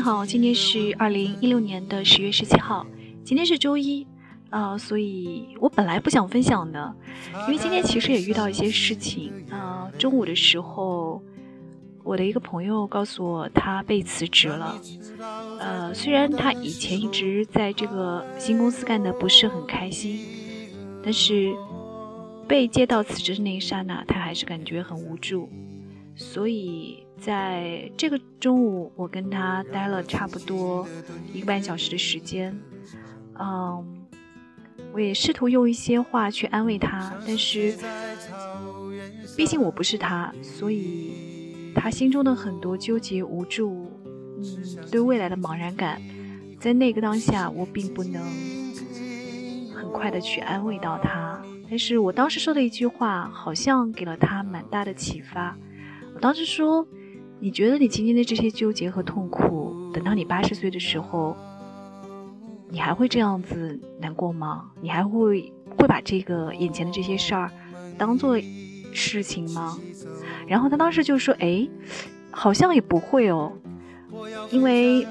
好，今天是二零一六年的十月十七号，今天是周一，呃，所以我本来不想分享的，因为今天其实也遇到一些事情，呃，中午的时候，我的一个朋友告诉我他被辞职了，呃，虽然他以前一直在这个新公司干的不是很开心，但是被接到辞职的那一刹那，他还是感觉很无助。所以在这个中午，我跟他待了差不多一个半小时的时间，嗯，我也试图用一些话去安慰他，但是毕竟我不是他，所以他心中的很多纠结、无助，嗯，对未来的茫然感，在那个当下，我并不能很快的去安慰到他，但是我当时说的一句话，好像给了他蛮大的启发。我当时说：“你觉得你今天的这些纠结和痛苦，等到你八十岁的时候，你还会这样子难过吗？你还会会把这个眼前的这些事儿当做事情吗？”然后他当时就说：“哎，好像也不会哦，因为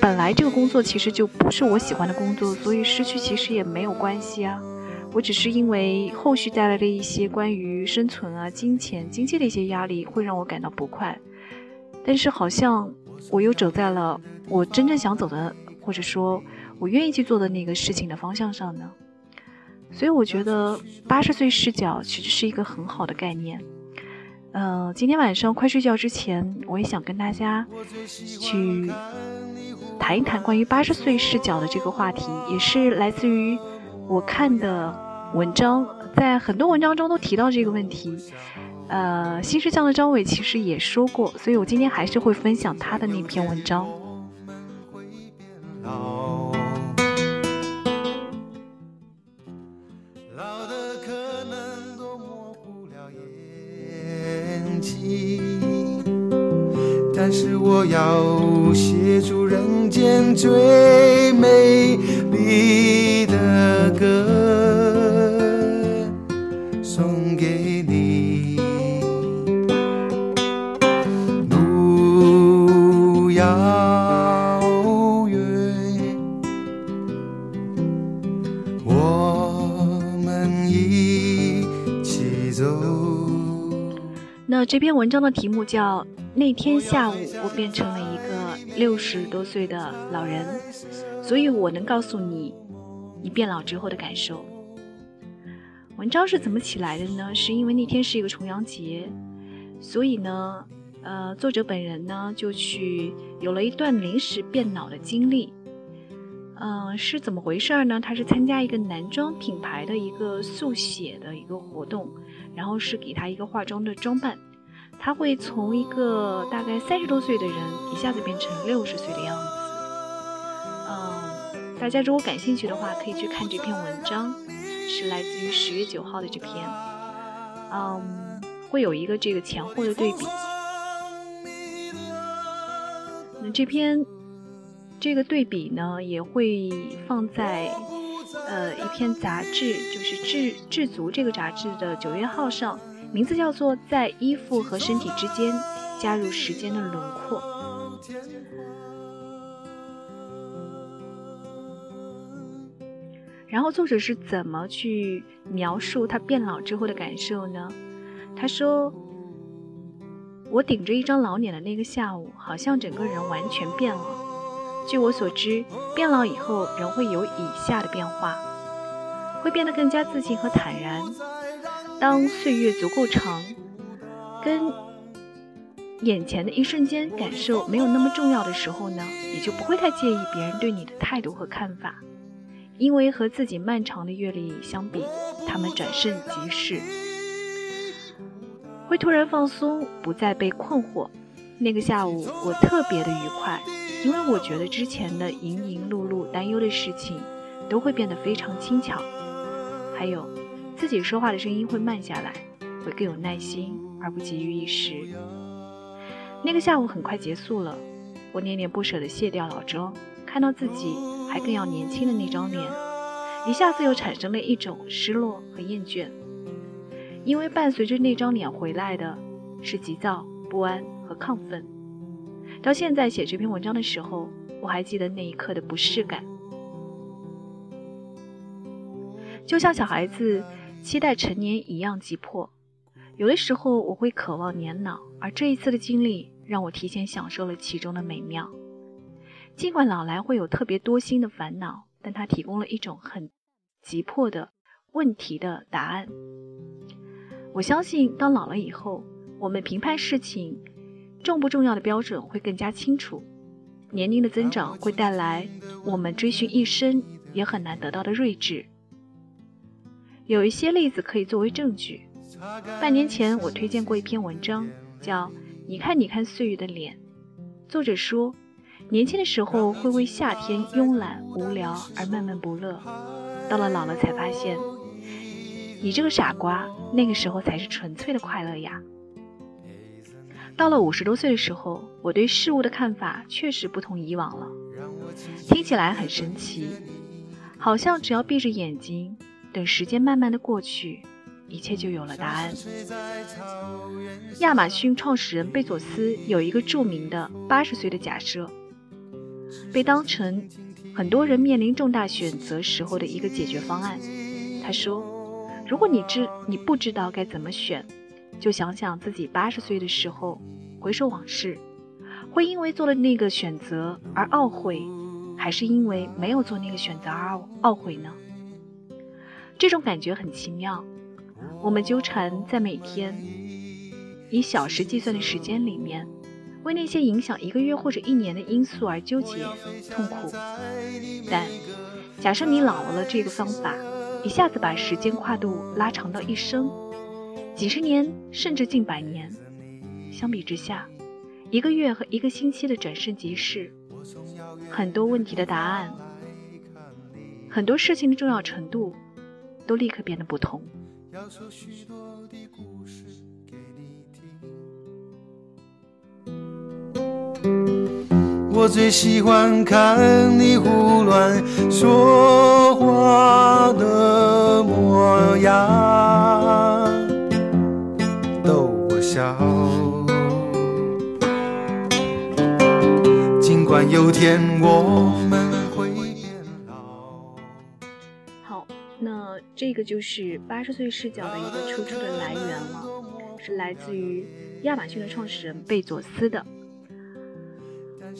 本来这个工作其实就不是我喜欢的工作，所以失去其实也没有关系啊。”我只是因为后续带来的一些关于生存啊、金钱、经济的一些压力，会让我感到不快。但是好像我又走在了我真正想走的，或者说我愿意去做的那个事情的方向上呢。所以我觉得八十岁视角其实是一个很好的概念。呃，今天晚上快睡觉之前，我也想跟大家去谈一谈关于八十岁视角的这个话题，也是来自于我看的。文章在很多文章中都提到这个问题，呃，新世相的张伟其实也说过，所以我今天还是会分享他的那篇文章。但是我要写出人间最美丽这篇文章的题目叫《那天下午我变成了一个六十多岁的老人》，所以我能告诉你你变老之后的感受。文章是怎么起来的呢？是因为那天是一个重阳节，所以呢，呃，作者本人呢就去有了一段临时变老的经历。嗯，是怎么回事呢？他是参加一个男装品牌的一个速写的一个活动，然后是给他一个化妆的装扮。他会从一个大概三十多岁的人一下子变成六十岁的样子。嗯，大家如果感兴趣的话，可以去看这篇文章，是来自于十月九号的这篇。嗯，会有一个这个前后的对比。那这篇这个对比呢，也会放在呃一篇杂志，就是《制制足》这个杂志的九月号上。名字叫做在衣服和身体之间加入时间的轮廓。然后作者是怎么去描述他变老之后的感受呢？他说：“我顶着一张老脸的那个下午，好像整个人完全变了。据我所知，变老以后人会有以下的变化，会变得更加自信和坦然。”当岁月足够长，跟眼前的一瞬间感受没有那么重要的时候呢，你就不会太介意别人对你的态度和看法，因为和自己漫长的阅历相比，他们转瞬即逝，会突然放松，不再被困惑。那个下午我特别的愉快，因为我觉得之前的营营碌碌、担忧的事情，都会变得非常轻巧，还有。自己说话的声音会慢下来，会更有耐心，而不急于一时。那个下午很快结束了，我恋恋不舍地卸掉老妆，看到自己还更要年轻的那张脸，一下子又产生了一种失落和厌倦，因为伴随着那张脸回来的是急躁、不安和亢奋。到现在写这篇文章的时候，我还记得那一刻的不适感，就像小孩子期待成年一样急迫。有的时候我会渴望年老，而这一次的经历让我提前享受了其中的美妙。尽管老来会有特别多心的烦恼，但它提供了一种很急迫的问题的答案。我相信，当老了以后，我们评判事情重不重要的标准会更加清楚。年龄的增长会带来我们追寻一生也很难得到的睿智。有一些例子可以作为证据。半年前，我推荐过一篇文章，叫《你看，你看岁月的脸》。作者说，年轻的时候会为夏天慵懒无聊而闷闷不乐，到了老了才发现，你这个傻瓜，那个时候才是纯粹的快乐呀。到了五十多岁的时候，我对事物的看法确实不同以往了。听起来很神奇，好像只要闭着眼睛，等时间慢慢的过去。一切就有了答案。亚马逊创始人贝佐斯有一个著名的八十岁的假设，被当成很多人面临重大选择时候的一个解决方案。他说：“如果你知你不知道该怎么选，就想想自己八十岁的时候，回首往事，会因为做了那个选择而懊悔，还是因为没有做那个选择而懊悔呢？”这种感觉很奇妙。我们纠缠在每天以小时计算的时间里面，为那些影响一个月或者一年的因素而纠结痛苦。但假设你老了这个方法，一下子把时间跨度拉长到一生、几十年，甚至近百年。相比之下，一个月和一个星期的转瞬即逝，很多问题的答案，很多事情的重要程度，都立刻变得不同。要说许多的故事给你听。我最喜欢看你胡乱说话的模样，逗我笑。尽管有天我们。这个就是八十岁视角的一个出处的来源了，是来自于亚马逊的创始人贝佐斯的。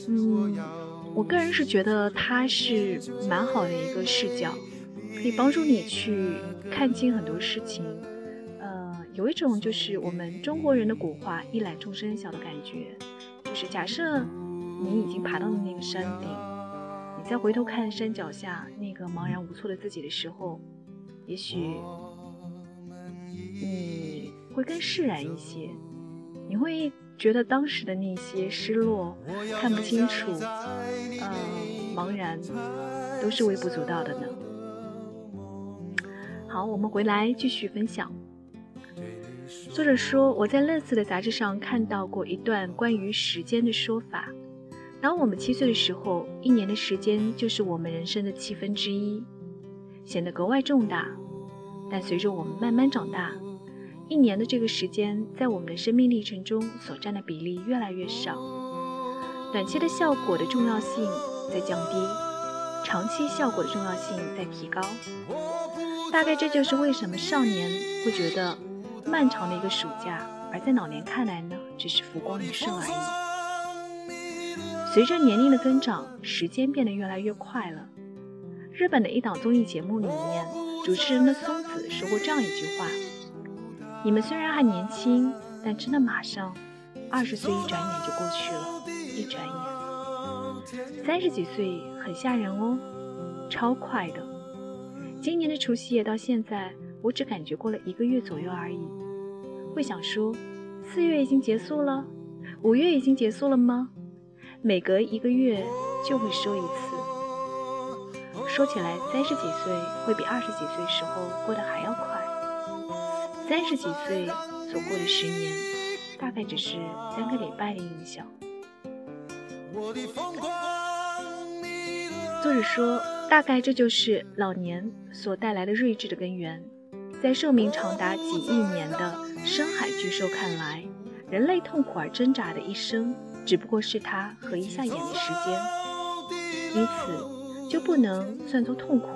嗯，我个人是觉得他是蛮好的一个视角，可以帮助你去看清很多事情。呃，有一种就是我们中国人的古话“一览众山小”的感觉，就是假设你已经爬到了那个山顶，你再回头看山脚下那个茫然无措的自己的时候。也许你会更释然一些，你会觉得当时的那些失落、看不清楚、呃茫然，都是微不足道的呢。好，我们回来继续分享。作者说，我在类似的杂志上看到过一段关于时间的说法：当我们七岁的时候，一年的时间就是我们人生的七分之一。显得格外重大，但随着我们慢慢长大，一年的这个时间在我们的生命历程中所占的比例越来越少。短期的效果的重要性在降低，长期效果的重要性在提高。大概这就是为什么少年会觉得漫长的一个暑假，而在老年看来呢，只是浮光一瞬而已。随着年龄的增长，时间变得越来越快了。日本的一档综艺节目里面，主持人的松子说过这样一句话：“你们虽然还年轻，但真的马上二十岁一转眼就过去了，一转眼三十几岁很吓人哦，超快的。今年的除夕夜到现在，我只感觉过了一个月左右而已。会想说，四月已经结束了，五月已经结束了吗？每隔一个月就会说一次。”说起来，三十几岁会比二十几岁时候过得还要快。三十几岁所过的十年，大概只是三个礼拜的印象。作者说，大概这就是老年所带来的睿智的根源。在寿命长达几亿年的深海巨兽看来，人类痛苦而挣扎的一生，只不过是他合一下眼的时间，因此就不能算作痛苦。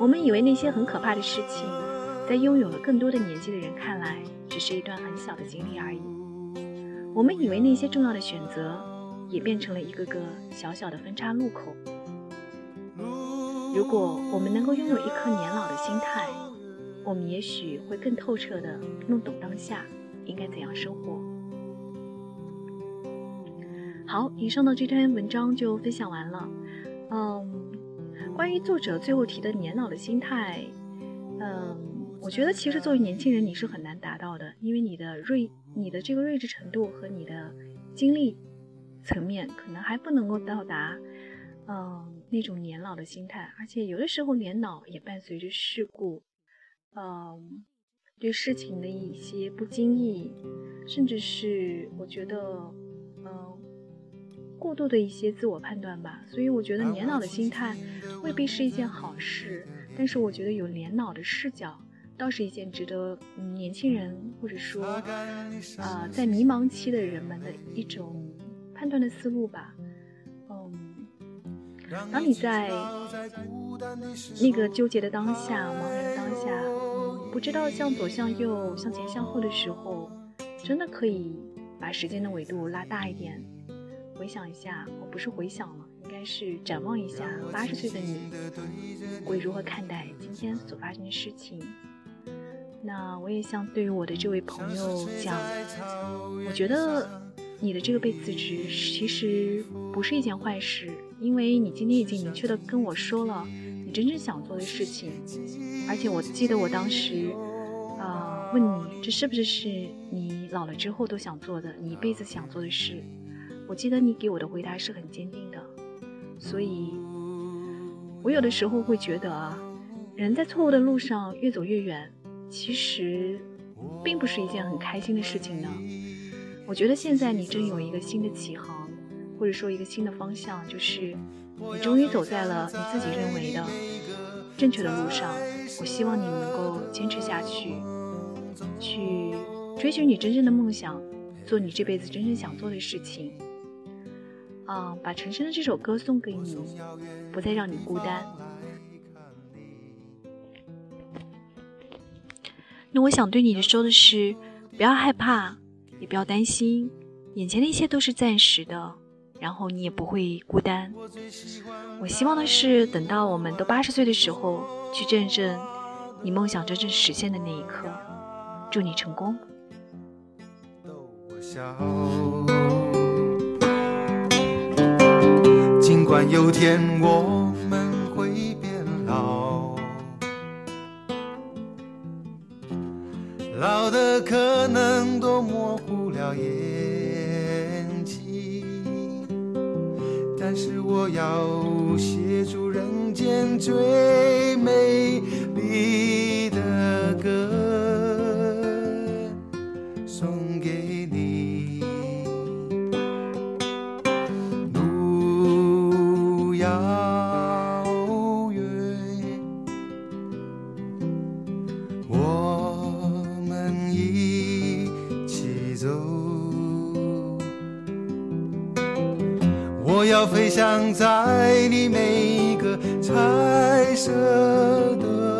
我们以为那些很可怕的事情，在拥有了更多的年纪的人看来，只是一段很小的经历而已。我们以为那些重要的选择，也变成了一个个小小的分岔路口。如果我们能够拥有一颗年老的心态，我们也许会更透彻地弄懂当下应该怎样生活。好，以上的这篇文章就分享完了。嗯，关于作者最后提的年老的心态，嗯，我觉得其实作为年轻人你是很难达到的，因为你的睿。你的这个睿智程度和你的经历层面，可能还不能够到达，嗯，那种年老的心态。而且有的时候年老也伴随着事故，嗯，对事情的一些不经意，甚至是我觉得，过度的一些自我判断吧。所以我觉得年老的心态未必是一件好事，但是我觉得有年老的视角。倒是一件值得年轻人或者说啊在迷茫期的人们的一种判断的思路吧。嗯，当你在那个纠结的当下、茫然的当下，不知道向左向右、向前向后的时候，真的可以把时间的维度拉大一点，回想一下，我不是回想了，应该是展望一下八十岁的你会如何看待今天所发生的事情。那我也想对于我的这位朋友讲，我觉得你的这个被辞职其实不是一件坏事，因为你今天已经明确的跟我说了你真正想做的事情，而且我记得我当时啊问你这是不是是你老了之后都想做的，你一辈子想做的事，我记得你给我的回答是很坚定的，所以我有的时候会觉得啊，人在错误的路上越走越远。其实，并不是一件很开心的事情呢。我觉得现在你正有一个新的起航，或者说一个新的方向，就是你终于走在了你自己认为的正确的路上。我希望你能够坚持下去，去追寻你真正的梦想，做你这辈子真正想做的事情。啊，把陈升的这首歌送给你，不再让你孤单。那我想对你说的是，不要害怕，也不要担心，眼前的一切都是暂时的，然后你也不会孤单。我希望的是，等到我们都八十岁的时候，去见证你梦想真正实现的那一刻。祝你成功。尽管有天我们会变老。老的可能都模糊了眼睛，但是我要写出人间最美丽我要飞翔在你每个彩色的